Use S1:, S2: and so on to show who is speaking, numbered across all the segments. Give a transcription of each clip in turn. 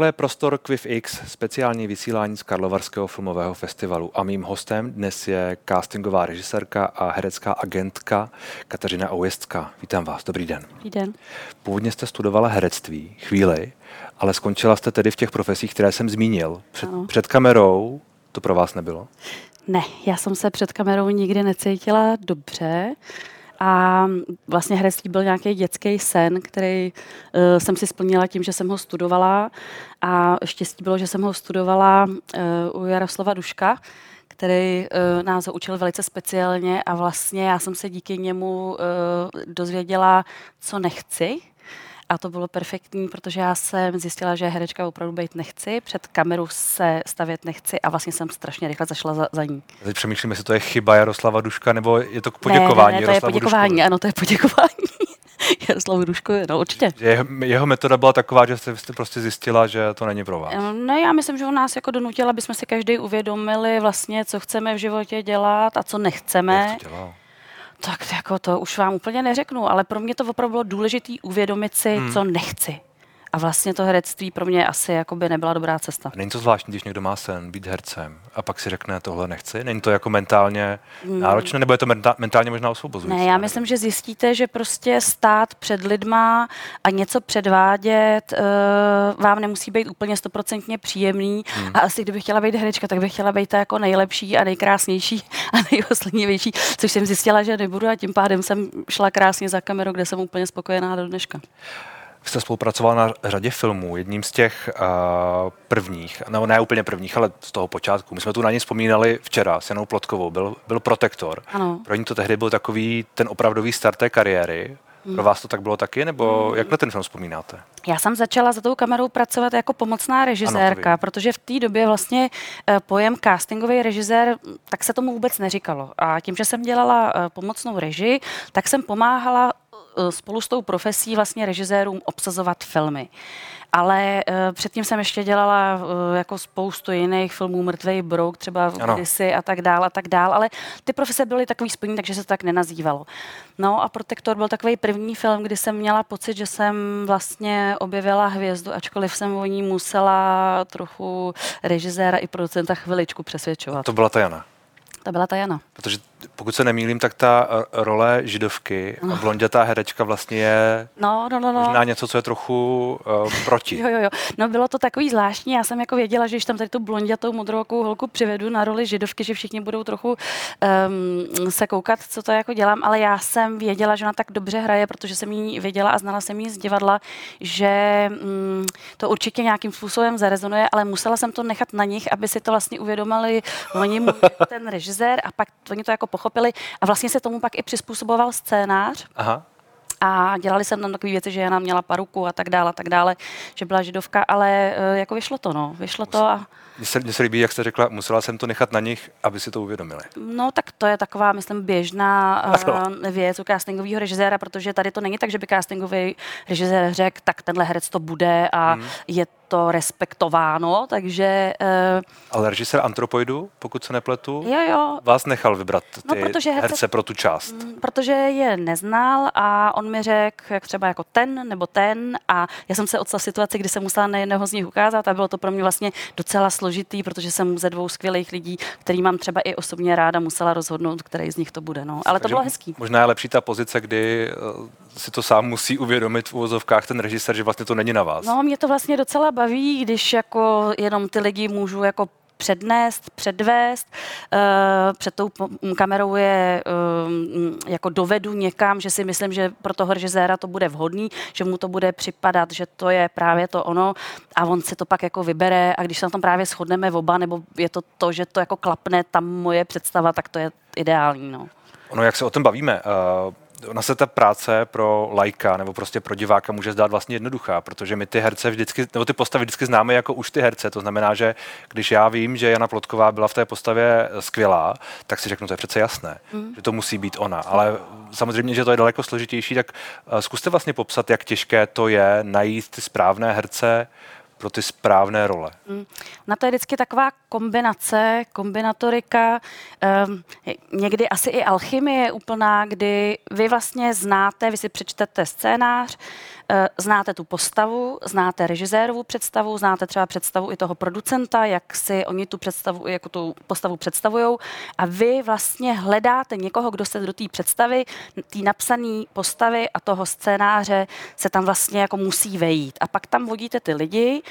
S1: Tohle je prostor Quiff X, speciální vysílání z Karlovarského filmového festivalu. A mým hostem dnes je castingová režisérka a herecká agentka Kateřina Oujezdská. Vítám vás, dobrý den.
S2: Dobrý den.
S1: Původně jste studovala herectví chvíli, ale skončila jste tedy v těch profesích, které jsem zmínil. Před, před kamerou to pro vás nebylo?
S2: Ne, já jsem se před kamerou nikdy necítila dobře. A vlastně herectví byl nějaký dětský sen, který uh, jsem si splnila tím, že jsem ho studovala. A štěstí bylo, že jsem ho studovala uh, u Jaroslava Duška, který uh, nás ho učil velice speciálně a vlastně já jsem se díky němu uh, dozvěděla, co nechci a to bylo perfektní, protože já jsem zjistila, že herečka opravdu být nechci, před kameru se stavět nechci a vlastně jsem strašně rychle zašla za, za ní.
S1: Teď přemýšlím, jestli to je chyba Jaroslava Duška, nebo je to k poděkování.
S2: Ne, ne, ne to je poděkování, Duškovi. ano, to je poděkování. Jaroslavu Duškovi, no určitě.
S1: Jeho, jeho metoda byla taková, že jste, jste prostě zjistila, že to není pro vás.
S2: No já myslím, že on nás jako donutila, aby jsme si každý uvědomili vlastně, co chceme v životě dělat a co nechceme.
S1: Jak to dělal?
S2: Tak jako to už vám úplně neřeknu, ale pro mě to opravdu bylo důležité uvědomit si, hmm. co nechci. A vlastně to herectví pro mě asi jako by nebyla dobrá cesta.
S1: Není to zvláštní, když někdo má sen být hercem a pak si řekne, tohle nechci? Není to jako mentálně hmm. náročné, nebo je to mentálně možná osvobozující?
S2: Ne, já myslím, že zjistíte, že prostě stát před lidma a něco předvádět uh, vám nemusí být úplně stoprocentně příjemný. Hmm. A asi kdybych chtěla být herečka, tak bych chtěla být ta jako nejlepší a nejkrásnější a nejoslednější, což jsem zjistila, že nebudu a tím pádem jsem šla krásně za kamerou, kde jsem úplně spokojená do dneška.
S1: Jste spolupracoval na řadě filmů. Jedním z těch uh, prvních, no ne úplně prvních, ale z toho počátku. My jsme tu na ně vzpomínali včera s Janou Plotkovou. Byl, byl Protektor.
S2: Ano.
S1: Pro ní to tehdy byl takový ten opravdový start té kariéry. Hmm. Pro vás to tak bylo taky, nebo hmm. jak na ten film vzpomínáte?
S2: Já jsem začala za tou kamerou pracovat jako pomocná režisérka, ano, protože v té době vlastně eh, pojem castingový režisér, tak se tomu vůbec neříkalo. A tím, že jsem dělala eh, pomocnou režii, tak jsem pomáhala spolu s tou profesí vlastně režisérům obsazovat filmy. Ale uh, předtím jsem ještě dělala uh, jako spoustu jiných filmů, Mrtvej brouk, třeba v kdysi a tak dál a tak dál, ale ty profese byly takový spojení, takže se to tak nenazývalo. No a Protektor byl takový první film, kdy jsem měla pocit, že jsem vlastně objevila hvězdu, ačkoliv jsem o ní musela trochu režiséra i producenta chviličku přesvědčovat.
S1: To byla ta Jana.
S2: To byla ta Jana.
S1: Protože pokud se nemýlím, tak ta eh, role židovky a blondětá herečka vlastně je
S2: no, no, no, no.
S1: možná něco, co je trochu uh, proti.
S2: Jo, jo, jo. No bylo to takový zvláštní. Já jsem jako věděla, že když tam tady tu blondětou modrou holku přivedu na roli židovky, že všichni budou trochu um, se koukat, co to jako dělám, ale já jsem věděla, že ona tak dobře hraje, protože jsem ji věděla a znala jsem ji z divadla, že um, to určitě nějakým způsobem zarezonuje, ale musela jsem to nechat na nich, aby si to vlastně uvědomili oni, ten režisér a pak oni to jako pochopili a vlastně se tomu pak i přizpůsoboval scénář.
S1: Aha
S2: a dělali jsem tam takové věci, že Jana měla paruku a tak dále, a tak dále, že byla židovka, ale uh, jako vyšlo to, no, vyšlo to a...
S1: Mně se, mně se líbí, jak jste řekla, musela jsem to nechat na nich, aby si to uvědomili.
S2: No tak to je taková, myslím, běžná uh, věc u castingového režiséra, protože tady to není tak, že by castingový režisér řekl, tak tenhle herec to bude a hmm. je to respektováno, takže... Uh,
S1: Ale režisér Antropoidu, pokud se nepletu,
S2: jo, jo.
S1: vás nechal vybrat no, ty no, protože herce, herce pro tu část.
S2: Mm, protože je neznal a on mi řekl, jak třeba jako ten nebo ten a já jsem se odstala v situaci, kdy jsem musela na jedného z nich ukázat a bylo to pro mě vlastně docela složitý, protože jsem ze dvou skvělých lidí, který mám třeba i osobně ráda, musela rozhodnout, který z nich to bude. No. Ale to bylo hezký.
S1: Možná je lepší ta pozice, kdy eh, si to sám musí uvědomit v úvozovkách ten režisér, že vlastně to není na vás.
S2: No, mě to vlastně docela baví, když jako jenom ty lidi můžu jako přednést, předvést. Uh, před tou kamerou je uh, jako dovedu někam, že si myslím, že pro toho režiséra to bude vhodný, že mu to bude připadat, že to je právě to ono a on si to pak jako vybere a když se na tom právě shodneme oba, nebo je to to, že to jako klapne tam moje představa, tak to je ideální. No.
S1: Ono, jak se o tom bavíme, uh ona se ta práce pro lajka nebo prostě pro diváka může zdát vlastně jednoduchá, protože my ty herce vždycky, nebo ty postavy vždycky známe jako už ty herce. To znamená, že když já vím, že Jana Plotková byla v té postavě skvělá, tak si řeknu, to je přece jasné, mm. že to musí být ona. Ale samozřejmě, že to je daleko složitější, tak eh, zkuste vlastně popsat, jak těžké to je najít ty správné herce, pro ty správné role? Mm.
S2: Na to je vždycky taková kombinace, kombinatorika, um, někdy asi i alchymie úplná, kdy vy vlastně znáte, vy si přečtete scénář, znáte tu postavu, znáte režisérovu představu, znáte třeba představu i toho producenta, jak si oni tu představu, jako tu postavu představují a vy vlastně hledáte někoho, kdo se do té představy, té napsané postavy a toho scénáře se tam vlastně jako musí vejít. A pak tam vodíte ty lidi,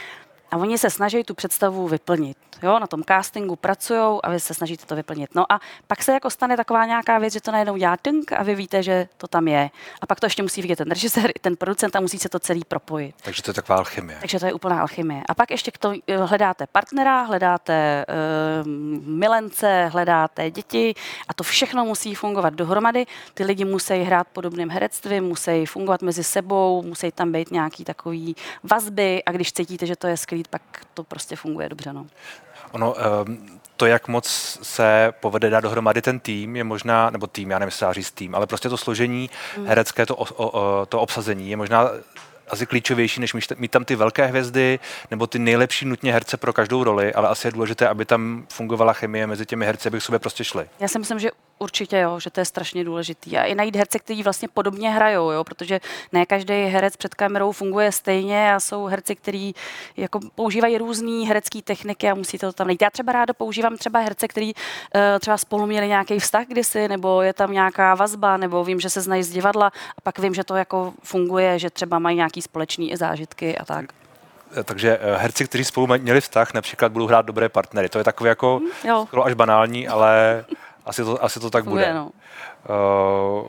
S2: a oni se snaží tu představu vyplnit. Jo, na tom castingu pracují a vy se snažíte to vyplnit. No a pak se jako stane taková nějaká věc, že to najednou dělá tink a vy víte, že to tam je. A pak to ještě musí vidět ten režisér, ten producent a musí se to celý propojit.
S1: Takže to je taková alchymie.
S2: Takže to je úplná alchymie. A pak ještě k tomu eh, hledáte partnera, hledáte uh, milence, hledáte děti a to všechno musí fungovat dohromady. Ty lidi musí hrát podobným herectvím, musí fungovat mezi sebou, musí tam být nějaký takový vazby a když cítíte, že to je skvělý, pak to prostě funguje dobře. No.
S1: Ono, um, to, jak moc se povede dát dohromady ten tým, je možná, nebo tým, já nevím, jestli říct tým, ale prostě to složení hmm. herecké, to, o, o, to obsazení je možná asi klíčovější, než mít tam ty velké hvězdy nebo ty nejlepší nutně herce pro každou roli, ale asi je důležité, aby tam fungovala chemie mezi těmi herci, aby k sobě prostě šli.
S2: Já si myslím, že Určitě jo, že to je strašně důležitý. A i najít herce, kteří vlastně podobně hrajou, jo, protože ne každý herec před kamerou funguje stejně a jsou herci, kteří jako používají různé herecké techniky a musíte to tam najít. Já třeba ráda používám třeba herce, kteří uh, třeba spolu měli nějaký vztah kdysi, nebo je tam nějaká vazba, nebo vím, že se znají z divadla a pak vím, že to jako funguje, že třeba mají nějaký společný zážitky a tak.
S1: Eh, takže eh, herci, kteří spolu měli vztah, například budou hrát dobré partnery. To je takové jako mm, skoro až banální, ale asi to, asi to tak Funguje, bude. No. Uh,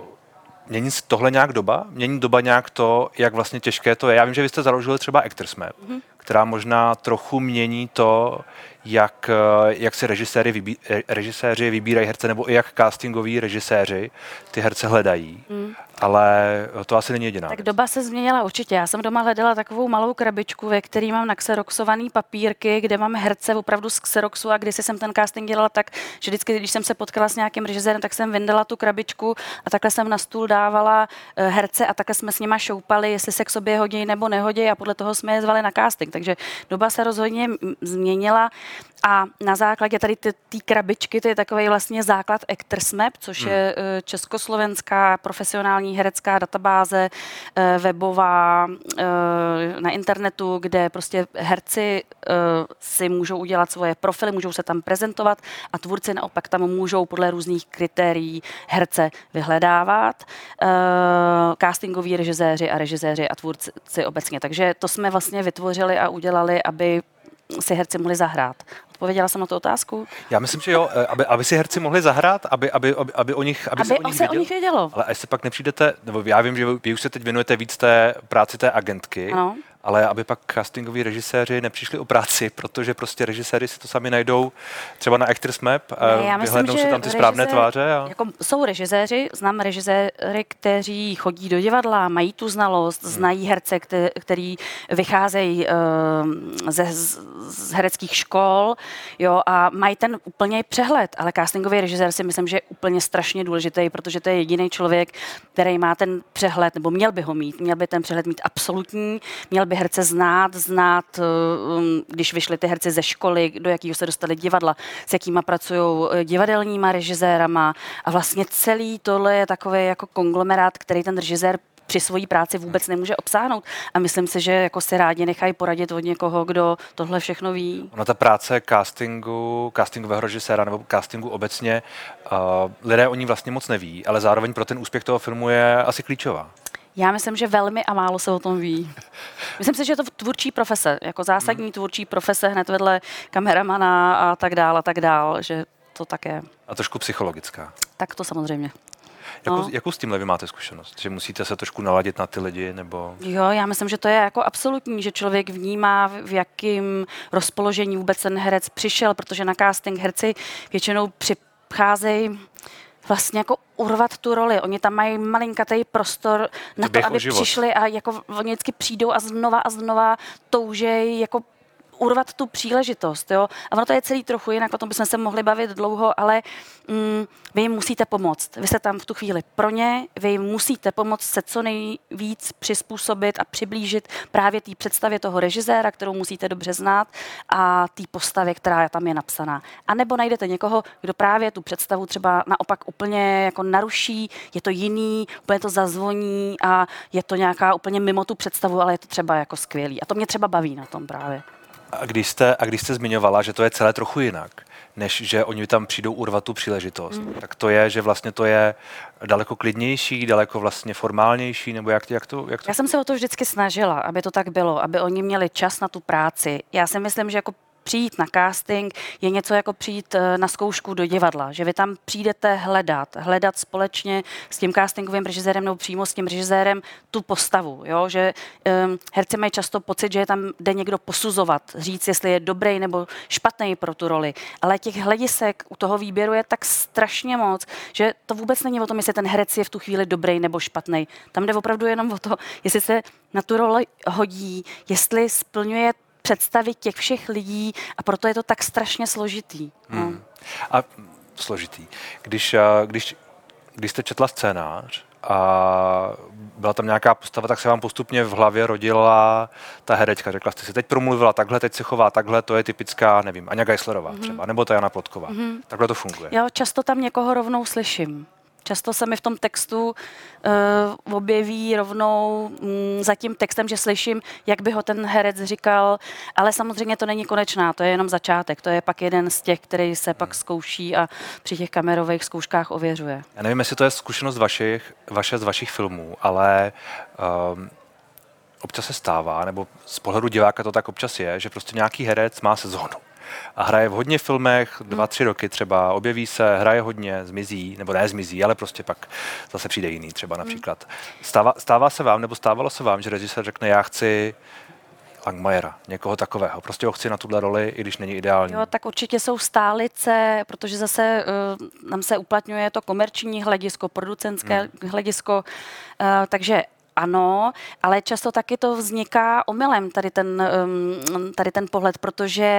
S1: mění tohle nějak doba? Mění doba nějak to, jak vlastně těžké to je? Já vím, že vy jste založili třeba ActorsMap, mm-hmm. Která možná trochu mění to, jak, eh, jak si režiséři, vybí, režiséři vybírají herce, nebo i jak castingoví režiséři ty herce hledají. Mm ale to asi není jediná.
S2: Tak věc. doba se změnila určitě. Já jsem doma hledala takovou malou krabičku, ve který mám naxeroxovaný papírky, kde mám herce opravdu z Xeroxu a když jsem ten casting dělala tak, že vždycky, když jsem se potkala s nějakým režisérem, tak jsem vyndala tu krabičku a takhle jsem na stůl dávala eh, herce a takhle jsme s nima šoupali, jestli se k sobě hodí nebo nehodí a podle toho jsme je zvali na casting. Takže doba se rozhodně změnila a na základě tady té krabičky, to je takový vlastně základ ActorsMap, což hmm. je eh, československá profesionální herecká databáze eh, webová eh, na internetu, kde prostě herci si můžou udělat svoje profily, můžou se tam prezentovat a tvůrci naopak tam můžou podle různých kritérií herce vyhledávat. Castingoví režiséři a režiséři a tvůrci obecně. Takže to jsme vlastně vytvořili a udělali, aby si herci mohli zahrát. Odpověděla jsem na tu otázku?
S1: Já myslím, že jo, eh, aby, aby si herci mohli zahrát, aby, aby, aby, aby o nich,
S2: aby, aby se, o nich, se vědělo. o nich vědělo.
S1: Ale jestli pak nepřijdete, nebo já vím, že vy už se teď věnujete víc té práci té agentky, ano ale aby pak castingoví režiséři nepřišli o práci, protože prostě režiséři si to sami najdou třeba na Actors Map a vyhlednou si tam ty správné tváře. A...
S2: Jako jsou režiséři, znám režiséry, kteří chodí do divadla, mají tu znalost, hmm. znají herce, který vycházejí uh, ze z hereckých škol jo, a mají ten úplně přehled, ale castingový režisér si myslím, že je úplně strašně důležitý, protože to je jediný člověk, který má ten přehled, nebo měl by ho mít, měl by ten přehled mít absolutní, měl by herce znát, znát, eh, um, když vyšly ty herci ze školy, do jakého se dostali divadla, s jakýma pracují eh, divadelníma režisérama a vlastně celý tohle je takový jako konglomerát, který ten režisér při své práci vůbec nemůže obsáhnout. A myslím si, že jako si rádi nechají poradit od někoho, kdo tohle všechno ví.
S1: Ona ta práce castingu, castingového režiséra nebo castingu obecně, uh, lidé o ní vlastně moc neví, ale zároveň pro ten úspěch toho filmu je asi klíčová.
S2: Já myslím, že velmi a málo se o tom ví. Myslím si, že je to tvůrčí profese, jako zásadní hmm. tvůrčí profese hned vedle kameramana a tak dál a tak dál, že to také.
S1: A trošku psychologická.
S2: Tak to samozřejmě.
S1: Jakou, no. jakou s tímhle vy máte zkušenost? Že musíte se trošku naladit na ty lidi? nebo?
S2: Jo, já myslím, že to je jako absolutní, že člověk vnímá, v jakém rozpoložení vůbec ten herec přišel, protože na casting herci většinou přicházejí vlastně jako urvat tu roli. Oni tam mají malinkatý prostor na to, aby přišli a jako oni vždycky přijdou a znova a znova toužejí jako urvat tu příležitost. Jo? A ono to je celý trochu jinak, o tom bychom se mohli bavit dlouho, ale mm, vy jim musíte pomoct. Vy jste tam v tu chvíli pro ně, vy jim musíte pomoct se co nejvíc přizpůsobit a přiblížit právě té představě toho režiséra, kterou musíte dobře znát a té postavě, která tam je napsaná. A nebo najdete někoho, kdo právě tu představu třeba naopak úplně jako naruší, je to jiný, úplně to zazvoní a je to nějaká úplně mimo tu představu, ale je to třeba jako skvělý. A to mě třeba baví na tom právě.
S1: A když jste, a když jste zmiňovala, že to je celé trochu jinak, než že oni tam přijdou urvat tu příležitost, mm. tak to je, že vlastně to je daleko klidnější, daleko vlastně formálnější, nebo jak, jak, to, jak to?
S2: Já jsem se o to vždycky snažila, aby to tak bylo, aby oni měli čas na tu práci. Já si myslím, že jako přijít na casting je něco jako přijít eh, na zkoušku do divadla, že vy tam přijdete hledat, hledat společně s tím castingovým režisérem nebo přímo s tím režisérem tu postavu, jo? že um, herci mají často pocit, že je tam jde někdo posuzovat, říct, jestli je dobrý nebo špatný pro tu roli, ale těch hledisek u toho výběru je tak strašně moc, že to vůbec není o tom, jestli ten herec je v tu chvíli dobrý nebo špatný. Tam jde opravdu jenom o to, jestli se na tu roli hodí, jestli splňuje představy těch všech lidí a proto je to tak strašně složitý. No. Hmm.
S1: A složitý. Když, eh, když, když jste četla scénář, a byla tam nějaká postava, tak se vám postupně v hlavě rodila ta herečka. Řekla jste si, teď promluvila takhle, teď se chová takhle, to je typická, nevím, Aňa Geislerová mm-hmm. třeba, nebo ta Jana Plotková. Mm-hmm. Takhle to funguje.
S2: Já často tam někoho rovnou slyším. Často se mi v tom textu uh, objeví rovnou um, za tím textem, že slyším, jak by ho ten herec říkal, ale samozřejmě to není konečná, to je jenom začátek, to je pak jeden z těch, který se pak zkouší a při těch kamerových zkouškách ověřuje.
S1: Já nevím, jestli to je zkušenost vašich, vaše z vašich filmů, ale um, občas se stává, nebo z pohledu diváka to tak občas je, že prostě nějaký herec má sezónu a hraje v hodně filmech, dva, tři roky třeba, objeví se, hraje hodně, zmizí, nebo ne zmizí, ale prostě pak zase přijde jiný třeba například. Stává, stává se vám, nebo stávalo se vám, že režisér řekne, já chci Langmajera, někoho takového. Prostě ho chci na tuhle roli, i když není ideální.
S2: Jo, tak určitě jsou stálice, protože zase uh, nám se uplatňuje to komerční hledisko, producentské hmm. hledisko, uh, takže ano, ale často taky to vzniká omylem, tady ten, tady ten pohled, protože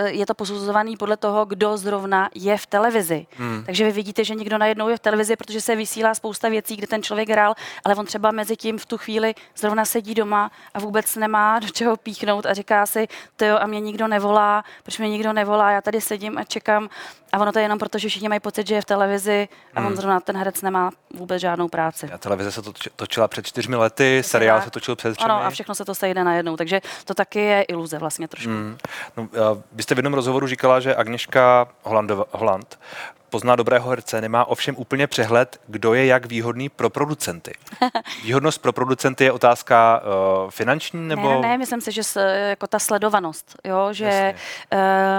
S2: uh, je to posuzovaný podle toho, kdo zrovna je v televizi. Hmm. Takže vy vidíte, že někdo najednou je v televizi, protože se vysílá spousta věcí, kde ten člověk hrál, ale on třeba mezi tím v tu chvíli zrovna sedí doma a vůbec nemá do čeho píchnout a říká si, to jo, a mě nikdo nevolá, proč mě nikdo nevolá, já tady sedím a čekám a ono to je jenom proto, že všichni mají pocit, že je v televizi a hmm. on zrovna ten herec nemá vůbec žádnou práci.
S1: A televize se to točila před čtyřmi lety, seriál tak. se točil před třemi.
S2: Ano, a všechno se to sejde najednou, takže to taky je iluze vlastně trošku. Hmm.
S1: No, vy jste v jednom rozhovoru říkala, že Agněška Holandova, Holand pozná dobrého herce, nemá ovšem úplně přehled, kdo je jak výhodný pro producenty. Výhodnost pro producenty je otázka uh, finanční nebo?
S2: Ne, ne, myslím si, že s, jako ta sledovanost, jo, že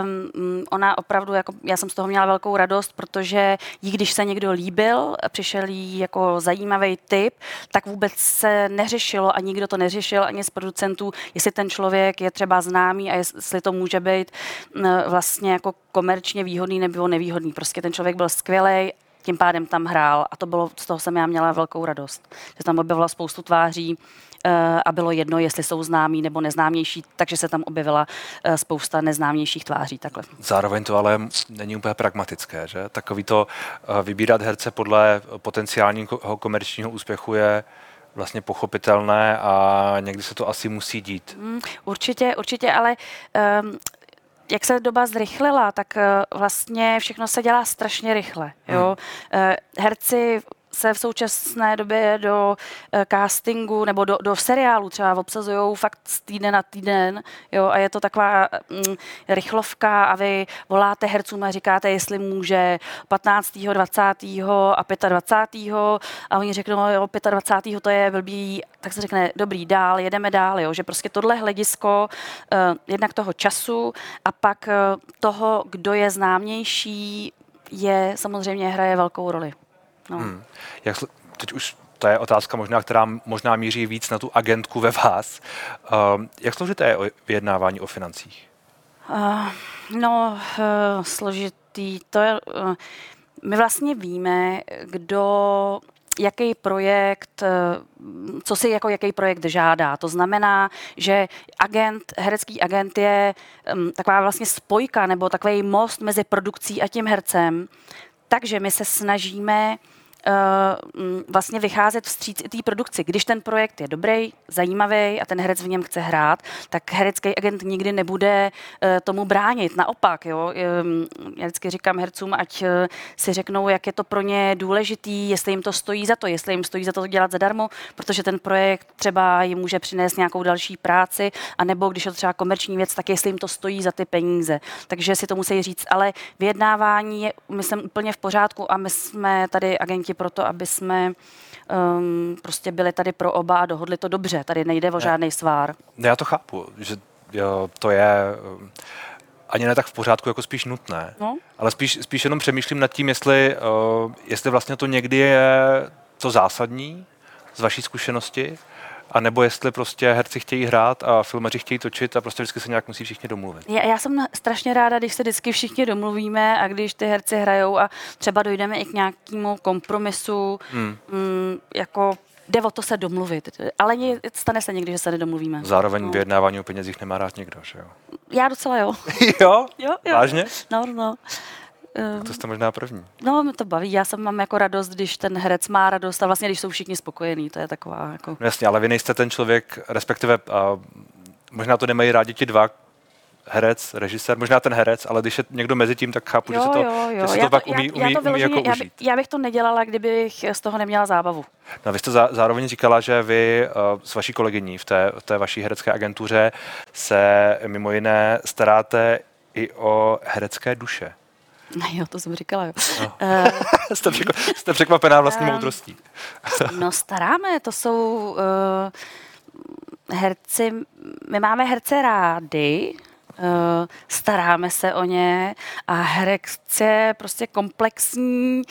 S2: um, ona opravdu, jako, já jsem z toho měla velkou radost, protože jí, když se někdo líbil, přišel jí jako zajímavý typ, tak vůbec se neřešilo a nikdo to neřešil ani z producentů, jestli ten člověk je třeba známý a jestli to může být vlastně jako komerčně výhodný nebo nevýhodný. Prostě ten člověk byl skvělý, tím pádem tam hrál a to bylo, z toho jsem já měla velkou radost. Že tam objevila spoustu tváří eh, a bylo jedno, jestli jsou známí nebo neznámější, takže se tam objevila eh, spousta neznámějších tváří. Takhle.
S1: Zároveň to ale není úplně pragmatické, že? Takový to eh, vybírat herce podle potenciálního komerčního úspěchu je vlastně pochopitelné a někdy se to asi musí dít.
S2: Mm, určitě, určitě, ale um, jak se doba zrychlila, tak eh, vlastně všechno se dělá strašně rychle. Jo? Hmm. Herci se v současné době do uh, castingu nebo do, do seriálu třeba obsazují fakt z týden na týden, jo, a je to taková mm, rychlovka a vy voláte hercům a říkáte, jestli může 15., 20. a 25. a oni řeknou, jo, 25. to je blbý, tak se řekne, dobrý, dál, jedeme dál, jo, že prostě tohle hledisko uh, jednak toho času a pak uh, toho, kdo je známější, je samozřejmě hraje velkou roli. No. Hmm.
S1: Jak, teď už to je otázka možná, která možná míří víc na tu agentku ve vás. Uh, jak složité je vyjednávání o financích?
S2: Uh, no, uh, složitý. To je, uh, my vlastně víme, kdo jaký projekt, co si jako jaký projekt žádá. To znamená, že agent, herecký agent je um, taková vlastně spojka nebo takový most mezi produkcí a tím hercem. Takže my se snažíme uh, vlastně vycházet vstříc té produkci. Když ten projekt je dobrý, zajímavý a ten herec v něm chce hrát, tak herecký agent nikdy nebude uh, tomu bránit. Naopak, jo. Já vždycky říkám hercům, ať uh, si řeknou, jak je to pro ně důležitý, jestli jim to stojí za to, jestli jim stojí za to dělat zadarmo, protože ten projekt třeba jim může přinést nějakou další práci, anebo když je to třeba komerční věc, tak jestli jim to stojí za ty peníze. Takže si to musí říct, ale vyjednávání je, myslím, úplně v pořádku a my jsme tady agenti pro to, aby jsme um, prostě byli tady pro oba a dohodli to dobře. Tady nejde o žádný svár.
S1: Já to chápu, že jo, to je um, ani ne tak v pořádku, jako spíš nutné. No. Ale spíš, spíš jenom přemýšlím nad tím, jestli, uh, jestli vlastně to někdy je to zásadní z vaší zkušenosti, a nebo jestli prostě herci chtějí hrát a filmaři chtějí točit a prostě vždycky se nějak musí všichni domluvit.
S2: Já, já jsem strašně ráda, když se vždycky všichni domluvíme a když ty herci hrajou a třeba dojdeme i k nějakému kompromisu, hmm. mm, jako jde o to se domluvit. Ale stane se někdy, že se nedomluvíme.
S1: Zároveň no. vyjednávání o penězích nemá rád nikdo, že jo?
S2: Já docela jo.
S1: jo?
S2: jo, jo.
S1: Vážně?
S2: No, no.
S1: A to jste možná první.
S2: No, mě to baví. Já jsem mám jako radost, když ten herec má radost a vlastně, když jsou všichni spokojení, to je taková jako...
S1: No jasně, ale vy nejste ten člověk, respektive a možná to nemají rádi ti dva, herec, režisér, možná ten herec, ale když je někdo mezi tím, tak chápu,
S2: jo,
S1: že se to,
S2: jo, jo.
S1: Že se to pak umí, já, umí, já to umí jako
S2: já, by, já bych to nedělala, kdybych z toho neměla zábavu.
S1: No, vy jste zá, zároveň říkala, že vy uh, s vaší kolegyní v té, v té vaší herecké agentuře se mimo jiné staráte i o herecké duše.
S2: No jo, to jsem říkala. Jo. No.
S1: Uh, jste, překva- jste překvapená vlastní uh, moudrostí.
S2: no staráme, to jsou uh, herci, my máme herce rády, Eh, staráme se o ně a Herec je prostě komplexní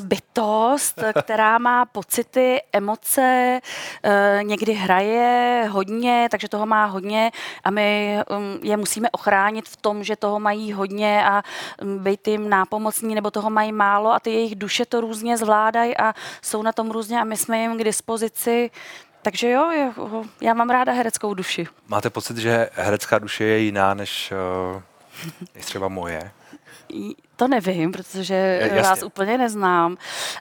S2: bytost, eh, bytost která má pocity, emoce, eh, někdy hraje hodně, takže toho má hodně a my um, je musíme ochránit v tom, že toho mají hodně a um, být jim nápomocní, nebo toho mají málo a ty jejich duše to různě zvládají a jsou na tom různě a my jsme jim k dispozici takže jo, já mám ráda hereckou duši.
S1: Máte pocit, že herecká duše je jiná než, eh, než třeba moje?
S2: To nevím, protože Jasně. vás úplně neznám,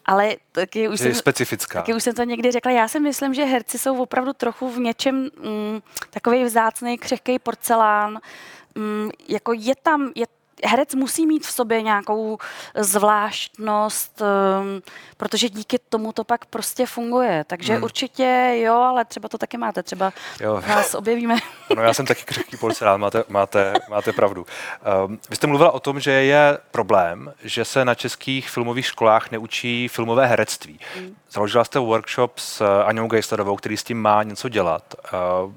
S2: ale taky už,
S1: jsem, specifická.
S2: taky už jsem to někdy řekla. Já si myslím, že herci jsou opravdu trochu v něčem mm, takový vzácný, křehký porcelán. Mm, jako je tam, je herec musí mít v sobě nějakou zvláštnost, um, protože díky tomu to pak prostě funguje. Takže hmm. určitě jo, ale třeba to taky máte, třeba jo. vás objevíme.
S1: No já jsem taky křehký porcelán, máte, máte, máte pravdu. Um, vy jste mluvila o tom, že je problém, že se na českých filmových školách neučí filmové herectví. Hmm. Založila jste workshop s Aňou Geislerovou, který s tím má něco dělat. Uh,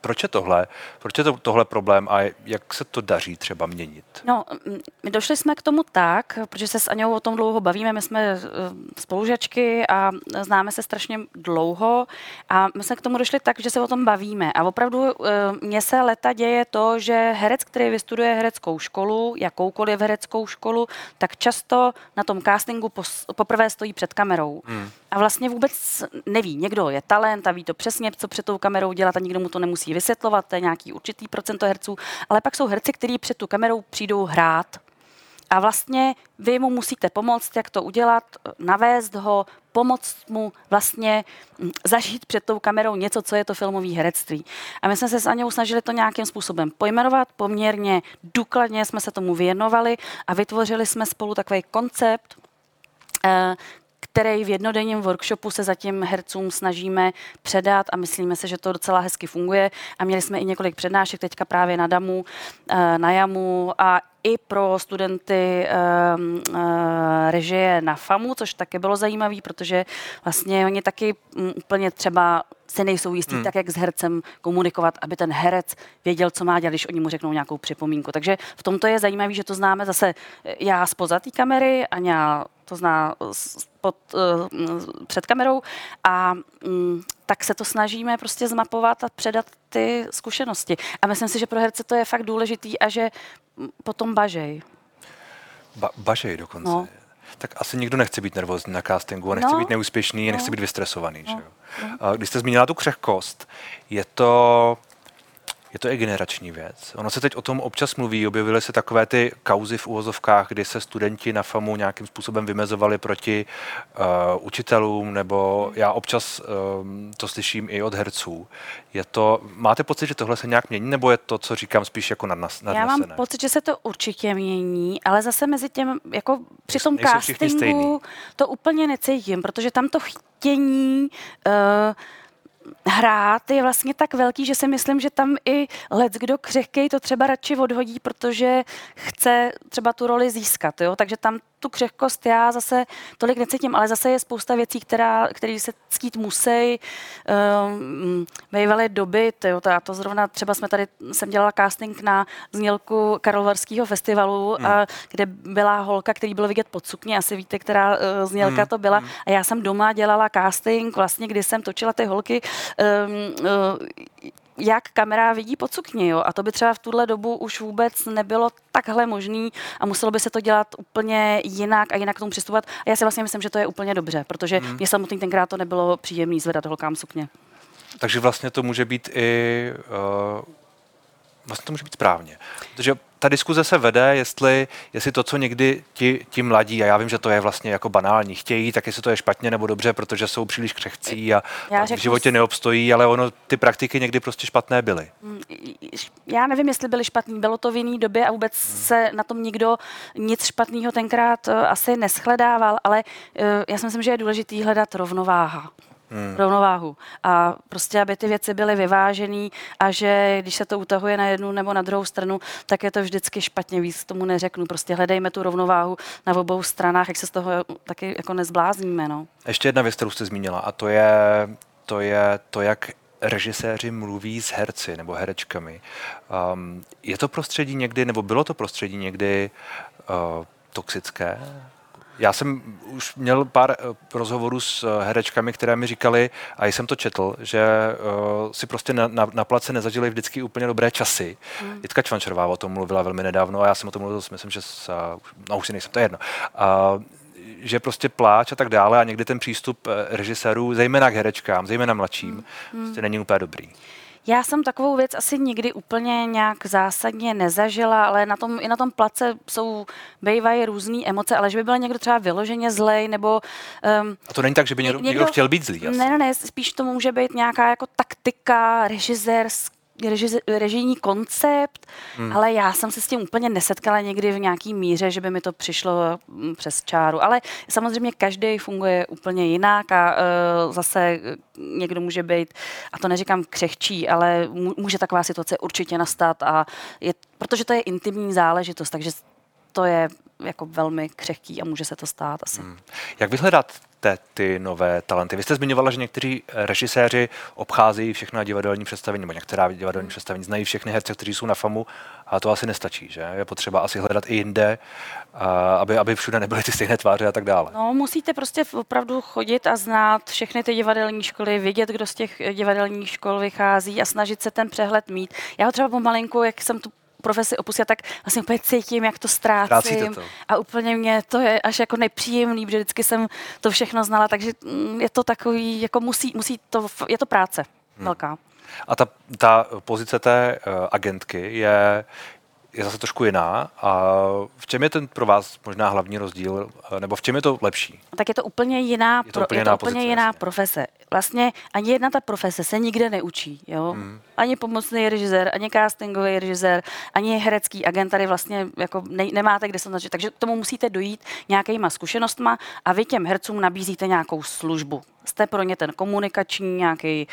S1: proč je tohle, proč je to, tohle problém a jak se to daří třeba měnit?
S2: No, my došli jsme k tomu tak, protože se s Aňou o tom dlouho bavíme, my jsme eh, spolužačky a známe se strašně dlouho a my jsme k tomu došli tak, že se o tom bavíme a opravdu eh, mně se leta děje to, že herec, který vystuduje hereckou školu, jakoukoliv hereckou školu, tak často na tom castingu poprvé stojí před kamerou. Hmm. A vlastně vůbec neví. Někdo je talent a ví to přesně, co před tou kamerou dělat a nikdo mu to nemusí vysvětlovat, to je nějaký určitý procento herců, ale pak jsou herci, kteří před tu kamerou přijdou hrát. A vlastně vy mu musíte pomoct, jak to udělat, navést ho, pomoct mu vlastně hm, zažít před tou kamerou něco, co je to filmové herectví. A my jsme se s Aněou snažili to nějakým způsobem pojmenovat, poměrně důkladně jsme se tomu věnovali a vytvořili jsme spolu takový koncept, eh, který v jednodenním workshopu se zatím hercům snažíme předat a myslíme si, že to docela hezky funguje. A měli jsme i několik přednášek teďka právě na DAMu, eh, na JAMu a i pro studenty um, uh, režie na FAMu, což taky bylo zajímavé, protože vlastně oni taky um, úplně třeba si nejsou jistí, hmm. tak jak s hercem komunikovat, aby ten herec věděl, co má dělat, když oni mu řeknou nějakou připomínku. Takže v tomto je zajímavé, že to známe zase já spoza té kamery, Aňa to zná pod, uh, před kamerou a um, tak se to snažíme prostě zmapovat a předat ty zkušenosti. A myslím si, že pro herce to je fakt důležitý a že potom bažej.
S1: Ba- bažej dokonce. No. Tak asi nikdo nechce být nervózní na castingu, a nechce
S2: No.
S1: být neúspěšný, a nechce
S2: No.
S1: být vystresovaný. Že
S2: No.
S1: jo? A Když jste zmínila tu křehkost, je to, je to i generační věc. Ono se teď o tom občas mluví, objevily se takové ty kauzy v uvozovkách, kdy se studenti na FAMu nějakým způsobem vymezovali proti uh, učitelům, nebo já občas um, to slyším i od herců. Je to, máte pocit, že tohle se nějak mění, nebo je to, co říkám, spíš jako nadnas,
S2: Já
S1: nadnesené?
S2: mám pocit, že se to určitě mění, ale zase mezi těm, jako při tom castingu to úplně necítím, protože tam to chtění uh, hrát je vlastně tak velký, že si myslím, že tam i let, kdo křehkej to třeba radši odhodí, protože chce třeba tu roli získat, jo? takže tam tu křehkost já zase tolik necítím, ale zase je spousta věcí, která, které se ctít musí. Um, bývaly doby, to, to, já to zrovna třeba jsme tady, jsem dělala casting na znělku Karlovarského festivalu, hmm. a, kde byla holka, který bylo vidět pod sukně, asi víte, která uh, znělka hmm. to byla. A já jsem doma dělala casting, vlastně, kdy jsem točila ty holky, um, uh, jak kamera vidí pod sukni, jo? A to by třeba v tuhle dobu už vůbec nebylo takhle možný a muselo by se to dělat úplně jinak a jinak k tomu přistupovat. A já si vlastně myslím, že to je úplně dobře, protože hmm. mě samotný tenkrát to nebylo příjemný zvedat holkám sukně.
S1: Takže vlastně to může být i uh, vlastně to může být správně. Protože ta diskuze se vede, jestli, jestli to, co někdy ti, ti mladí, a já vím, že to je vlastně jako banální, chtějí, tak jestli to je špatně nebo dobře, protože jsou příliš křehcí a,
S2: Já
S1: a v
S2: řeknu
S1: životě neobstojí, ale ono, ty praktiky někdy prostě špatné byly.
S2: Já nevím, jestli byly špatný, bylo to v jiný době a vůbec se na tom nikdo nic špatného tenkrát eh, asi neschledával, ale eh, já si myslím, že je důležitý hledat rovnováha. Hmm. rovnováhu. A prostě, aby ty věci byly vyvážený a že když se to utahuje na jednu nebo na druhou stranu, tak je to vždycky špatně, víc tomu neřeknu. Prostě hledejme tu rovnováhu na obou stranách, jak se z toho taky jako nezblázníme. No.
S1: Ještě jedna věc, kterou jste zmínila, a to je to, je to jak režiséři mluví s herci nebo herečkami. Um, je to prostředí někdy, nebo bylo to prostředí někdy uh, toxické? Já jsem už měl pár uh, rozhovorů s uh, herečkami, které mi říkali, a jsem to četl, že uh, si prostě na, na, na place nezažili vždycky úplně dobré časy. Mm. Jitka Čvančerová o tom mluvila velmi nedávno a já jsem o tom mluvil, myslím, že s, no už si nejsem, to je jedno. Uh, že prostě pláč a tak dále a někdy ten přístup eh, režisérů, zejména k herečkám, zejména mladším, mm. prostě není úplně dobrý.
S2: Já jsem takovou věc asi nikdy úplně nějak zásadně nezažila, ale na tom, i na tom place jsou, bývají různé emoce, ale že by byl někdo třeba vyloženě zlej, nebo... Um,
S1: A to není tak, že by někdo, někdo, někdo chtěl být zlý. Asi.
S2: Ne, ne, ne, spíš to může být nějaká jako taktika, režisérská režize, režijní koncept, hmm. ale já jsem se s tím úplně nesetkala někdy v nějaký míře, že by mi to přišlo mm, přes čáru. Ale samozřejmě každý funguje úplně jinak a uh, zase někdo může být, a to neříkám křehčí, ale může taková situace určitě nastat, a je, protože to je intimní záležitost, takže to je jako velmi křehký a může se to stát asi. Hmm.
S1: Jak vyhledat te, ty nové talenty? Vy jste zmiňovala, že někteří režiséři obcházejí všechna divadelní představení, nebo některá divadelní představení, znají všechny herce, kteří jsou na FAMu, a to asi nestačí, že? Je potřeba asi hledat i jinde, aby, aby všude nebyly ty stejné tváře a tak dále.
S2: No, musíte prostě opravdu chodit a znát všechny ty divadelní školy, vědět, kdo z těch divadelních škol vychází a snažit se ten přehled mít. Já ho třeba pomalinku, jak jsem tu profesi opustila, tak vlastně úplně cítím, jak to ztrácím.
S1: To.
S2: A úplně mě to je až jako nepříjemný, protože vždycky jsem to všechno znala, takže je to takový, jako musí, musí to, je to práce hmm. velká.
S1: A ta, ta pozice té uh, agentky je, je zase trošku jiná. A v čem je ten pro vás možná hlavní rozdíl, nebo v čem je to lepší?
S2: Tak je to úplně jiná,
S1: je to úplně,
S2: je
S1: jiná,
S2: to úplně
S1: pozice,
S2: jiná
S1: jasně.
S2: profese. Vlastně ani jedna ta profese se nikde neučí. Jo? Hmm. Ani pomocný režisér, ani castingový režisér, ani herecký agent tady vlastně jako ne, nemáte kde se začít. Takže k tomu musíte dojít nějakýma zkušenostma a vy těm hercům nabízíte nějakou službu. Jste pro ně ten komunikační nějaký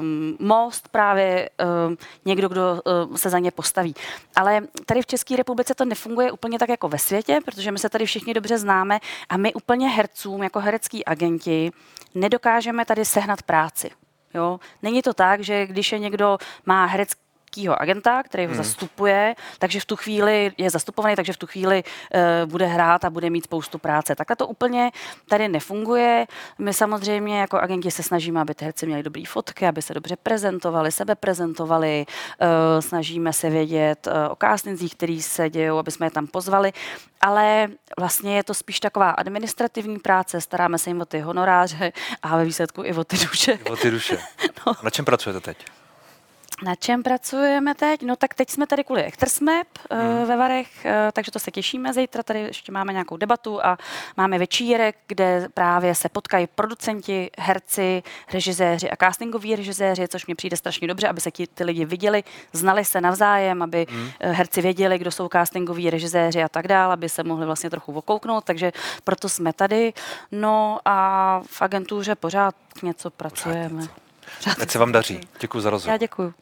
S2: um, most, právě um, někdo, kdo um, se za ně postaví. Ale tady v České republice to nefunguje úplně tak jako ve světě, protože my se tady všichni dobře známe a my úplně hercům jako herecký agenti nedokážeme tady sehnat práci. Jo? Není to tak, že když je někdo má herecký kýho agenta, který ho hmm. zastupuje, takže v tu chvíli je zastupovaný, takže v tu chvíli uh, bude hrát a bude mít spoustu práce. Takhle to úplně tady nefunguje. My samozřejmě jako agenti se snažíme, aby ty herci měli dobré fotky, aby se dobře prezentovali, sebe prezentovali, uh, snažíme se vědět uh, o castingzích, který se dějou, aby jsme je tam pozvali, ale vlastně je to spíš taková administrativní práce, staráme se jim o ty honoráře a ve výsledku i o ty duše.
S1: O ty duše. no. Na čem pracujete teď?
S2: Na čem pracujeme teď? No tak teď jsme tady kvůli Actors Map hmm. ve Varech, eh, takže to se těšíme. Zítra tady ještě máme nějakou debatu a máme večírek, kde právě se potkají producenti, herci, režiséři a castingoví režiséři, což mi přijde strašně dobře, aby se ti, ty lidi viděli, znali se navzájem, aby hmm. herci věděli, kdo jsou castingoví režiséři a tak dále, aby se mohli vlastně trochu okouknout, takže proto jsme tady. No a v agentuře pořád něco pracujeme.
S1: Pořád. Ať se vám daří. Děkuji za rozhovor.
S2: Já děkuji.